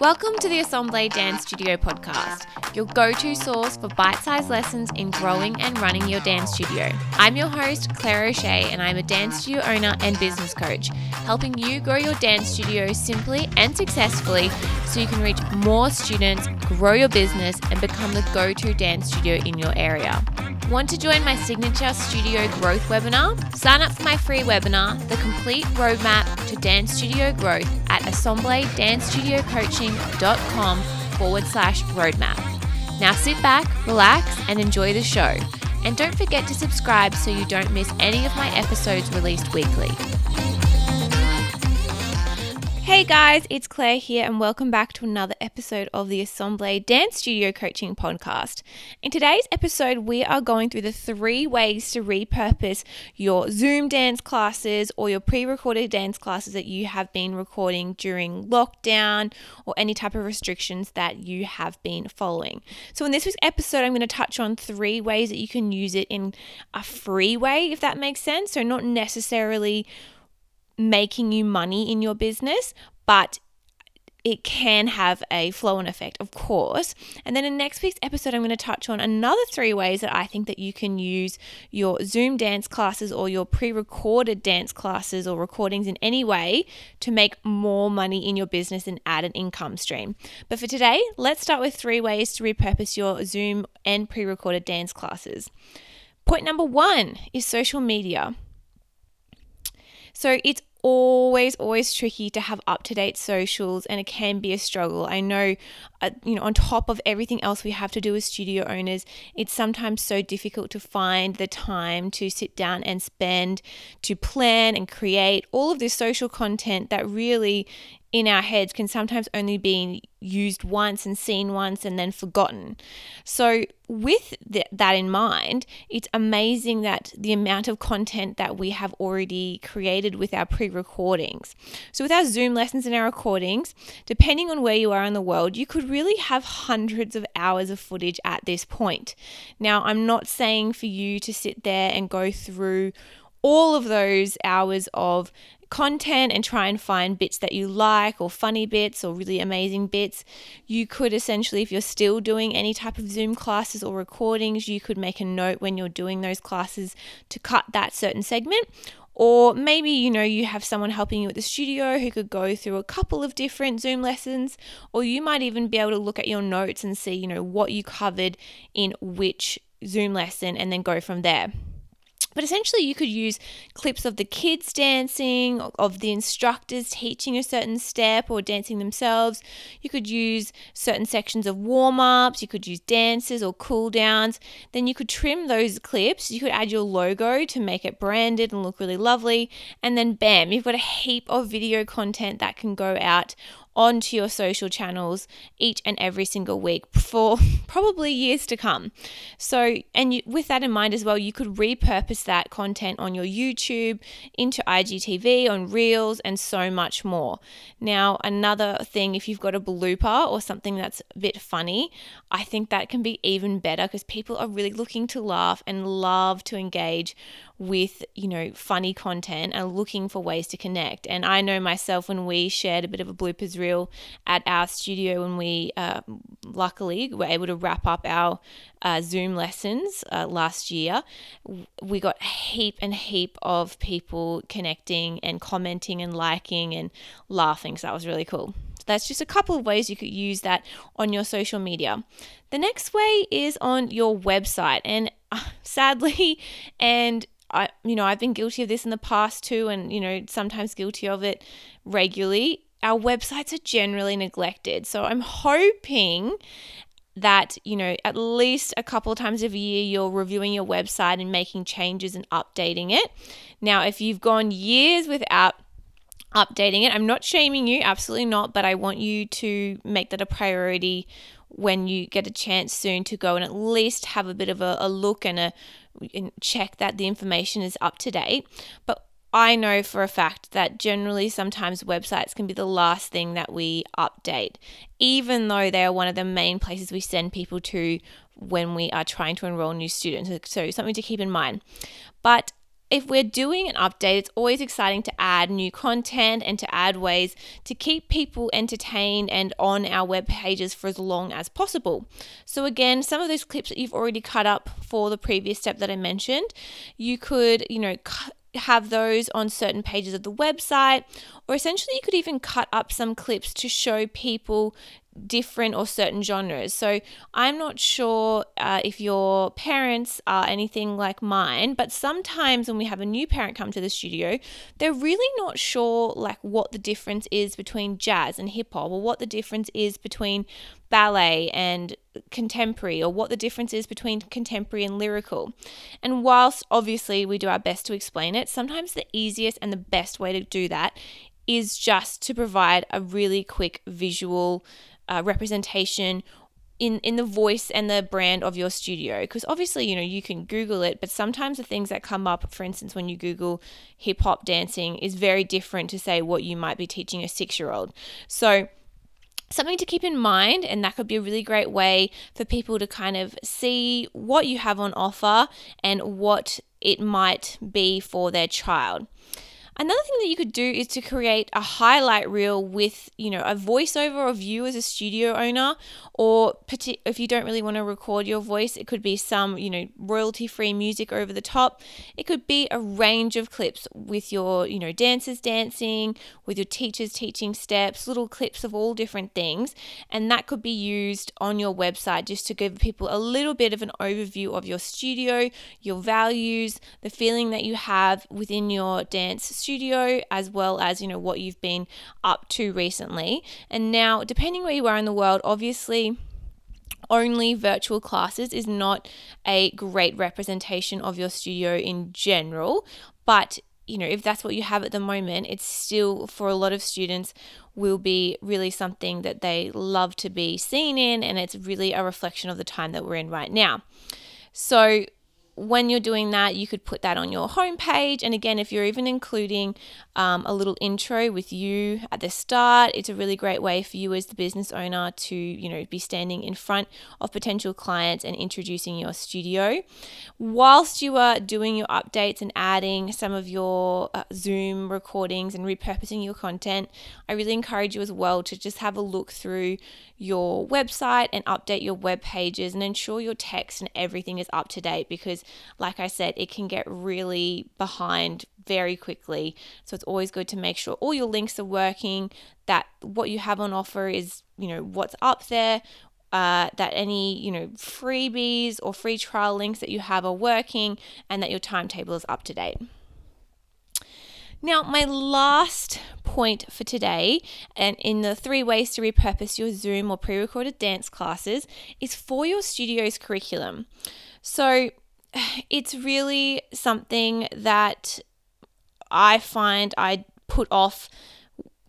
Welcome to the Assemble Dance Studio podcast, your go to source for bite sized lessons in growing and running your dance studio. I'm your host, Claire O'Shea, and I'm a dance studio owner and business coach, helping you grow your dance studio simply and successfully so you can reach more students, grow your business, and become the go to dance studio in your area. Want to join my signature studio growth webinar? Sign up for my free webinar, The Complete Roadmap to Dance Studio Growth at assembledancestudiocoaching.com forward slash roadmap. Now sit back, relax, and enjoy the show. And don't forget to subscribe so you don't miss any of my episodes released weekly. Hey guys, it's Claire here, and welcome back to another episode of the Assemble Dance Studio Coaching Podcast. In today's episode, we are going through the three ways to repurpose your Zoom dance classes or your pre recorded dance classes that you have been recording during lockdown or any type of restrictions that you have been following. So, in this week's episode, I'm going to touch on three ways that you can use it in a free way, if that makes sense. So, not necessarily making you money in your business, but it can have a flow on effect, of course. And then in next week's episode, I'm going to touch on another three ways that I think that you can use your Zoom dance classes or your pre-recorded dance classes or recordings in any way to make more money in your business and add an income stream. But for today, let's start with three ways to repurpose your Zoom and pre-recorded dance classes. Point number one is social media. So it's always always tricky to have up to date socials and it can be a struggle. I know uh, you know on top of everything else we have to do as studio owners it's sometimes so difficult to find the time to sit down and spend to plan and create all of this social content that really in our heads can sometimes only be used once and seen once and then forgotten. So, with th- that in mind, it's amazing that the amount of content that we have already created with our pre recordings. So, with our Zoom lessons and our recordings, depending on where you are in the world, you could really have hundreds of hours of footage at this point. Now, I'm not saying for you to sit there and go through all of those hours of content and try and find bits that you like or funny bits or really amazing bits. You could essentially, if you're still doing any type of Zoom classes or recordings, you could make a note when you're doing those classes to cut that certain segment. Or maybe, you know, you have someone helping you at the studio who could go through a couple of different Zoom lessons, or you might even be able to look at your notes and see, you know, what you covered in which Zoom lesson and then go from there. But essentially, you could use clips of the kids dancing, of the instructors teaching a certain step or dancing themselves. You could use certain sections of warm ups. You could use dances or cool downs. Then you could trim those clips. You could add your logo to make it branded and look really lovely. And then, bam, you've got a heap of video content that can go out onto your social channels each and every single week for probably years to come. So, and you, with that in mind as well, you could repurpose that content on your YouTube, into IGTV, on Reels, and so much more. Now, another thing, if you've got a blooper or something that's a bit funny, I think that can be even better because people are really looking to laugh and love to engage with, you know, funny content and looking for ways to connect. And I know myself when we shared a bit of a bloopers reel at our studio when we uh, luckily were able to wrap up our uh, Zoom lessons uh, last year, we got a heap and heap of people connecting and commenting and liking and laughing. So that was really cool. That's just a couple of ways you could use that on your social media. The next way is on your website. And uh, sadly, and I, you know, I've been guilty of this in the past too, and, you know, sometimes guilty of it regularly. Our websites are generally neglected. So I'm hoping that, you know, at least a couple of times a year you're reviewing your website and making changes and updating it. Now, if you've gone years without updating it, I'm not shaming you, absolutely not, but I want you to make that a priority when you get a chance soon to go and at least have a bit of a, a look and a and check that the information is up to date. But I know for a fact that generally sometimes websites can be the last thing that we update, even though they are one of the main places we send people to when we are trying to enroll new students. So, something to keep in mind. But if we're doing an update, it's always exciting to add new content and to add ways to keep people entertained and on our web pages for as long as possible. So, again, some of those clips that you've already cut up for the previous step that I mentioned, you could, you know, have those on certain pages of the website, or essentially, you could even cut up some clips to show people different or certain genres. So I'm not sure uh, if your parents are anything like mine, but sometimes when we have a new parent come to the studio, they're really not sure like what the difference is between jazz and hip hop, or what the difference is between ballet and contemporary, or what the difference is between contemporary and lyrical. And whilst obviously we do our best to explain it, sometimes the easiest and the best way to do that is just to provide a really quick visual uh, representation in in the voice and the brand of your studio? Because obviously you know you can google it but sometimes the things that come up for instance when you google hip hop dancing is very different to say what you might be teaching a 6-year-old so something to keep in mind and that could be a really great way for people to kind of see what you have on offer and what it might be for their child Another thing that you could do is to create a highlight reel with, you know, a voiceover of you as a studio owner, or if you don't really want to record your voice, it could be some, you know, royalty free music over the top. It could be a range of clips with your, you know, dancers dancing, with your teachers teaching steps, little clips of all different things. And that could be used on your website just to give people a little bit of an overview of your studio, your values, the feeling that you have within your dance studio as well as, you know, what you've been up to recently. And now, depending where you are in the world, obviously only virtual classes is not a great representation of your studio in general, but you know, if that's what you have at the moment, it's still for a lot of students will be really something that they love to be seen in, and it's really a reflection of the time that we're in right now. So, when you're doing that, you could put that on your homepage. And again, if you're even including um, a little intro with you at the start, it's a really great way for you as the business owner to, you know, be standing in front of potential clients and introducing your studio. Whilst you are doing your updates and adding some of your uh, Zoom recordings and repurposing your content, I really encourage you as well to just have a look through your website and update your web pages and ensure your text and everything is up to date because like I said, it can get really behind very quickly. So it's always good to make sure all your links are working, that what you have on offer is, you know, what's up there, uh, that any you know freebies or free trial links that you have are working and that your timetable is up to date now my last point for today and in the three ways to repurpose your zoom or pre-recorded dance classes is for your studio's curriculum so it's really something that I find I put off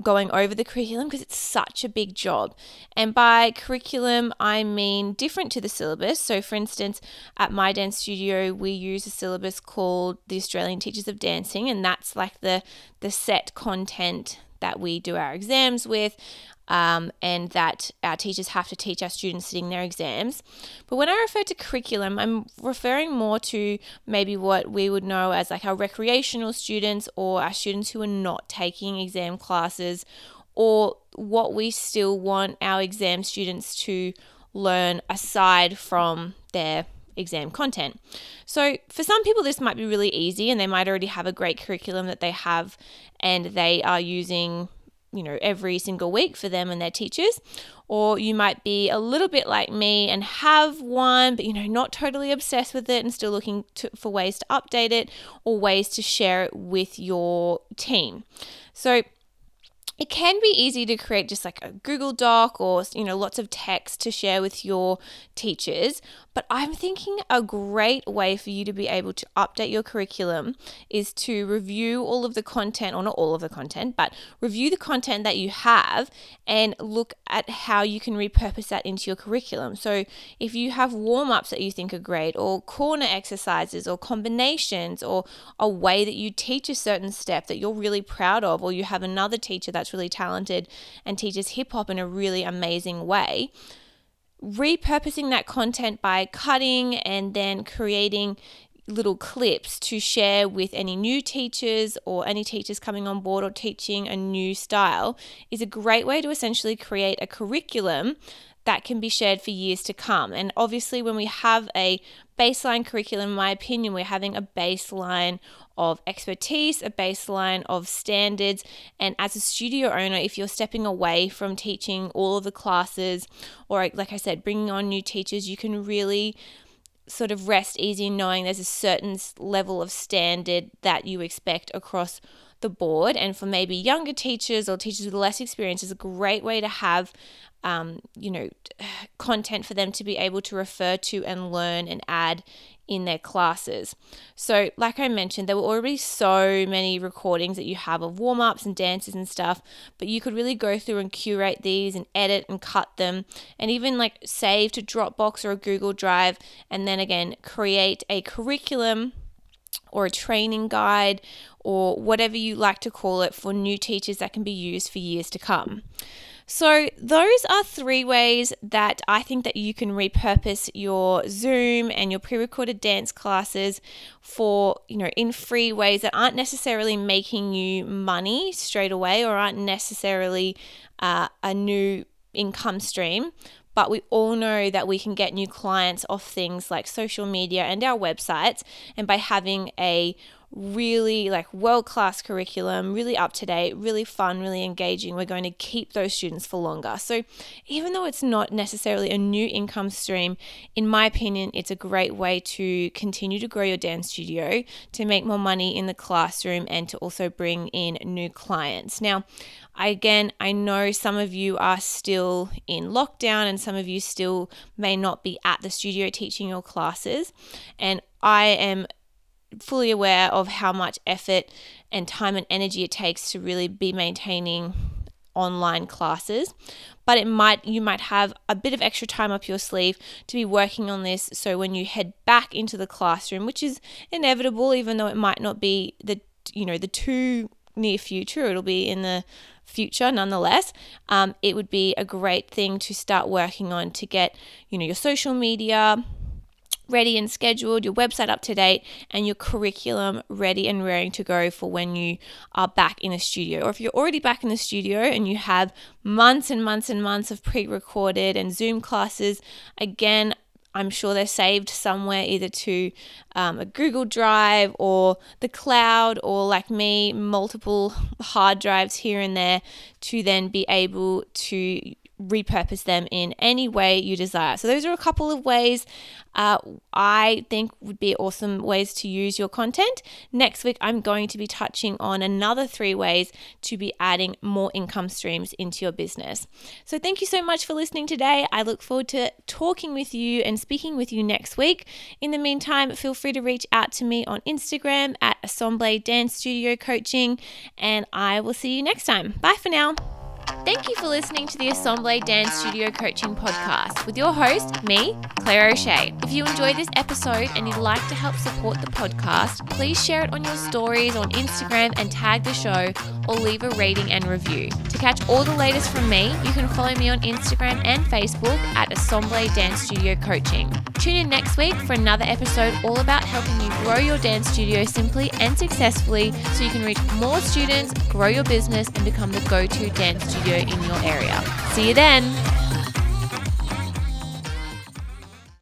going over the curriculum because it's such a big job. And by curriculum, I mean different to the syllabus. So, for instance, at my dance studio, we use a syllabus called the Australian Teachers of Dancing, and that's like the the set content that we do our exams with um, and that our teachers have to teach our students sitting their exams. But when I refer to curriculum, I'm referring more to maybe what we would know as like our recreational students or our students who are not taking exam classes or what we still want our exam students to learn aside from their exam content. So, for some people, this might be really easy and they might already have a great curriculum that they have and they are using you know, every single week for them and their teachers. Or you might be a little bit like me and have one, but you know, not totally obsessed with it and still looking to, for ways to update it or ways to share it with your team. So it can be easy to create just like a Google Doc or you know lots of text to share with your teachers, but I'm thinking a great way for you to be able to update your curriculum is to review all of the content, or not all of the content, but review the content that you have and look at how you can repurpose that into your curriculum. So if you have warm ups that you think are great, or corner exercises, or combinations, or a way that you teach a certain step that you're really proud of, or you have another teacher that's really talented and teaches hip hop in a really amazing way. Repurposing that content by cutting and then creating little clips to share with any new teachers or any teachers coming on board or teaching a new style is a great way to essentially create a curriculum that can be shared for years to come. And obviously, when we have a baseline curriculum, in my opinion, we're having a baseline of expertise, a baseline of standards. And as a studio owner, if you're stepping away from teaching all of the classes, or like I said, bringing on new teachers, you can really sort of rest easy knowing there's a certain level of standard that you expect across the board. And for maybe younger teachers or teachers with less experience, is a great way to have um, you know, content for them to be able to refer to and learn and add in their classes. So, like I mentioned, there were already so many recordings that you have of warm ups and dances and stuff, but you could really go through and curate these and edit and cut them and even like save to Dropbox or a Google Drive and then again create a curriculum or a training guide or whatever you like to call it for new teachers that can be used for years to come. So those are three ways that I think that you can repurpose your Zoom and your pre-recorded dance classes for, you know, in free ways that aren't necessarily making you money straight away or aren't necessarily uh, a new income stream, but we all know that we can get new clients off things like social media and our websites. And by having a really like world class curriculum, really up to date, really fun, really engaging. We're going to keep those students for longer. So, even though it's not necessarily a new income stream, in my opinion, it's a great way to continue to grow your dance studio, to make more money in the classroom, and to also bring in new clients. Now, again, I know some of you are still in lockdown and some of you still may not be at the studio teaching your classes. And I am fully aware of how much effort and time and energy it takes to really be maintaining online classes but it might you might have a bit of extra time up your sleeve to be working on this. So when you head back into the classroom which is inevitable even though it might not be the you know the too near future it'll be in the future nonetheless um, it would be a great thing to start working on to get you know your social media ready and scheduled, your website up to date, and your curriculum ready and raring to go for when you are back in a studio. Or if you're already back in the studio and you have months and months and months of pre recorded and Zoom classes, again, I'm sure they're saved somewhere either to um, a Google Drive or the cloud, or like me, multiple hard drives here and there to then be able to repurpose them in any way you desire. So, those are a couple of ways uh, I think would be awesome ways to use your content. Next week, I'm going to be touching on another three ways to be adding more income streams into your business. So, thank you so much for listening today. I look forward to talking with you and speaking with you next week. In the meantime, feel free to reach out to me on Instagram at Assemble Dance Studio Coaching, and I will see you next time. Bye for now. Thank you for listening to the Assemble Dance Studio Coaching Podcast with your host, me, Claire O'Shea. If you enjoyed this episode and you'd like to help support the podcast, please share it on your stories on Instagram and tag the show or leave a rating and review. To catch all the latest from me, you can follow me on Instagram and Facebook at Assemble Dance Studio Coaching. Tune in next week for another episode all about helping you grow your dance studio simply and successfully so you can reach more students, grow your business, and become the go to dance studio in your area. See you then.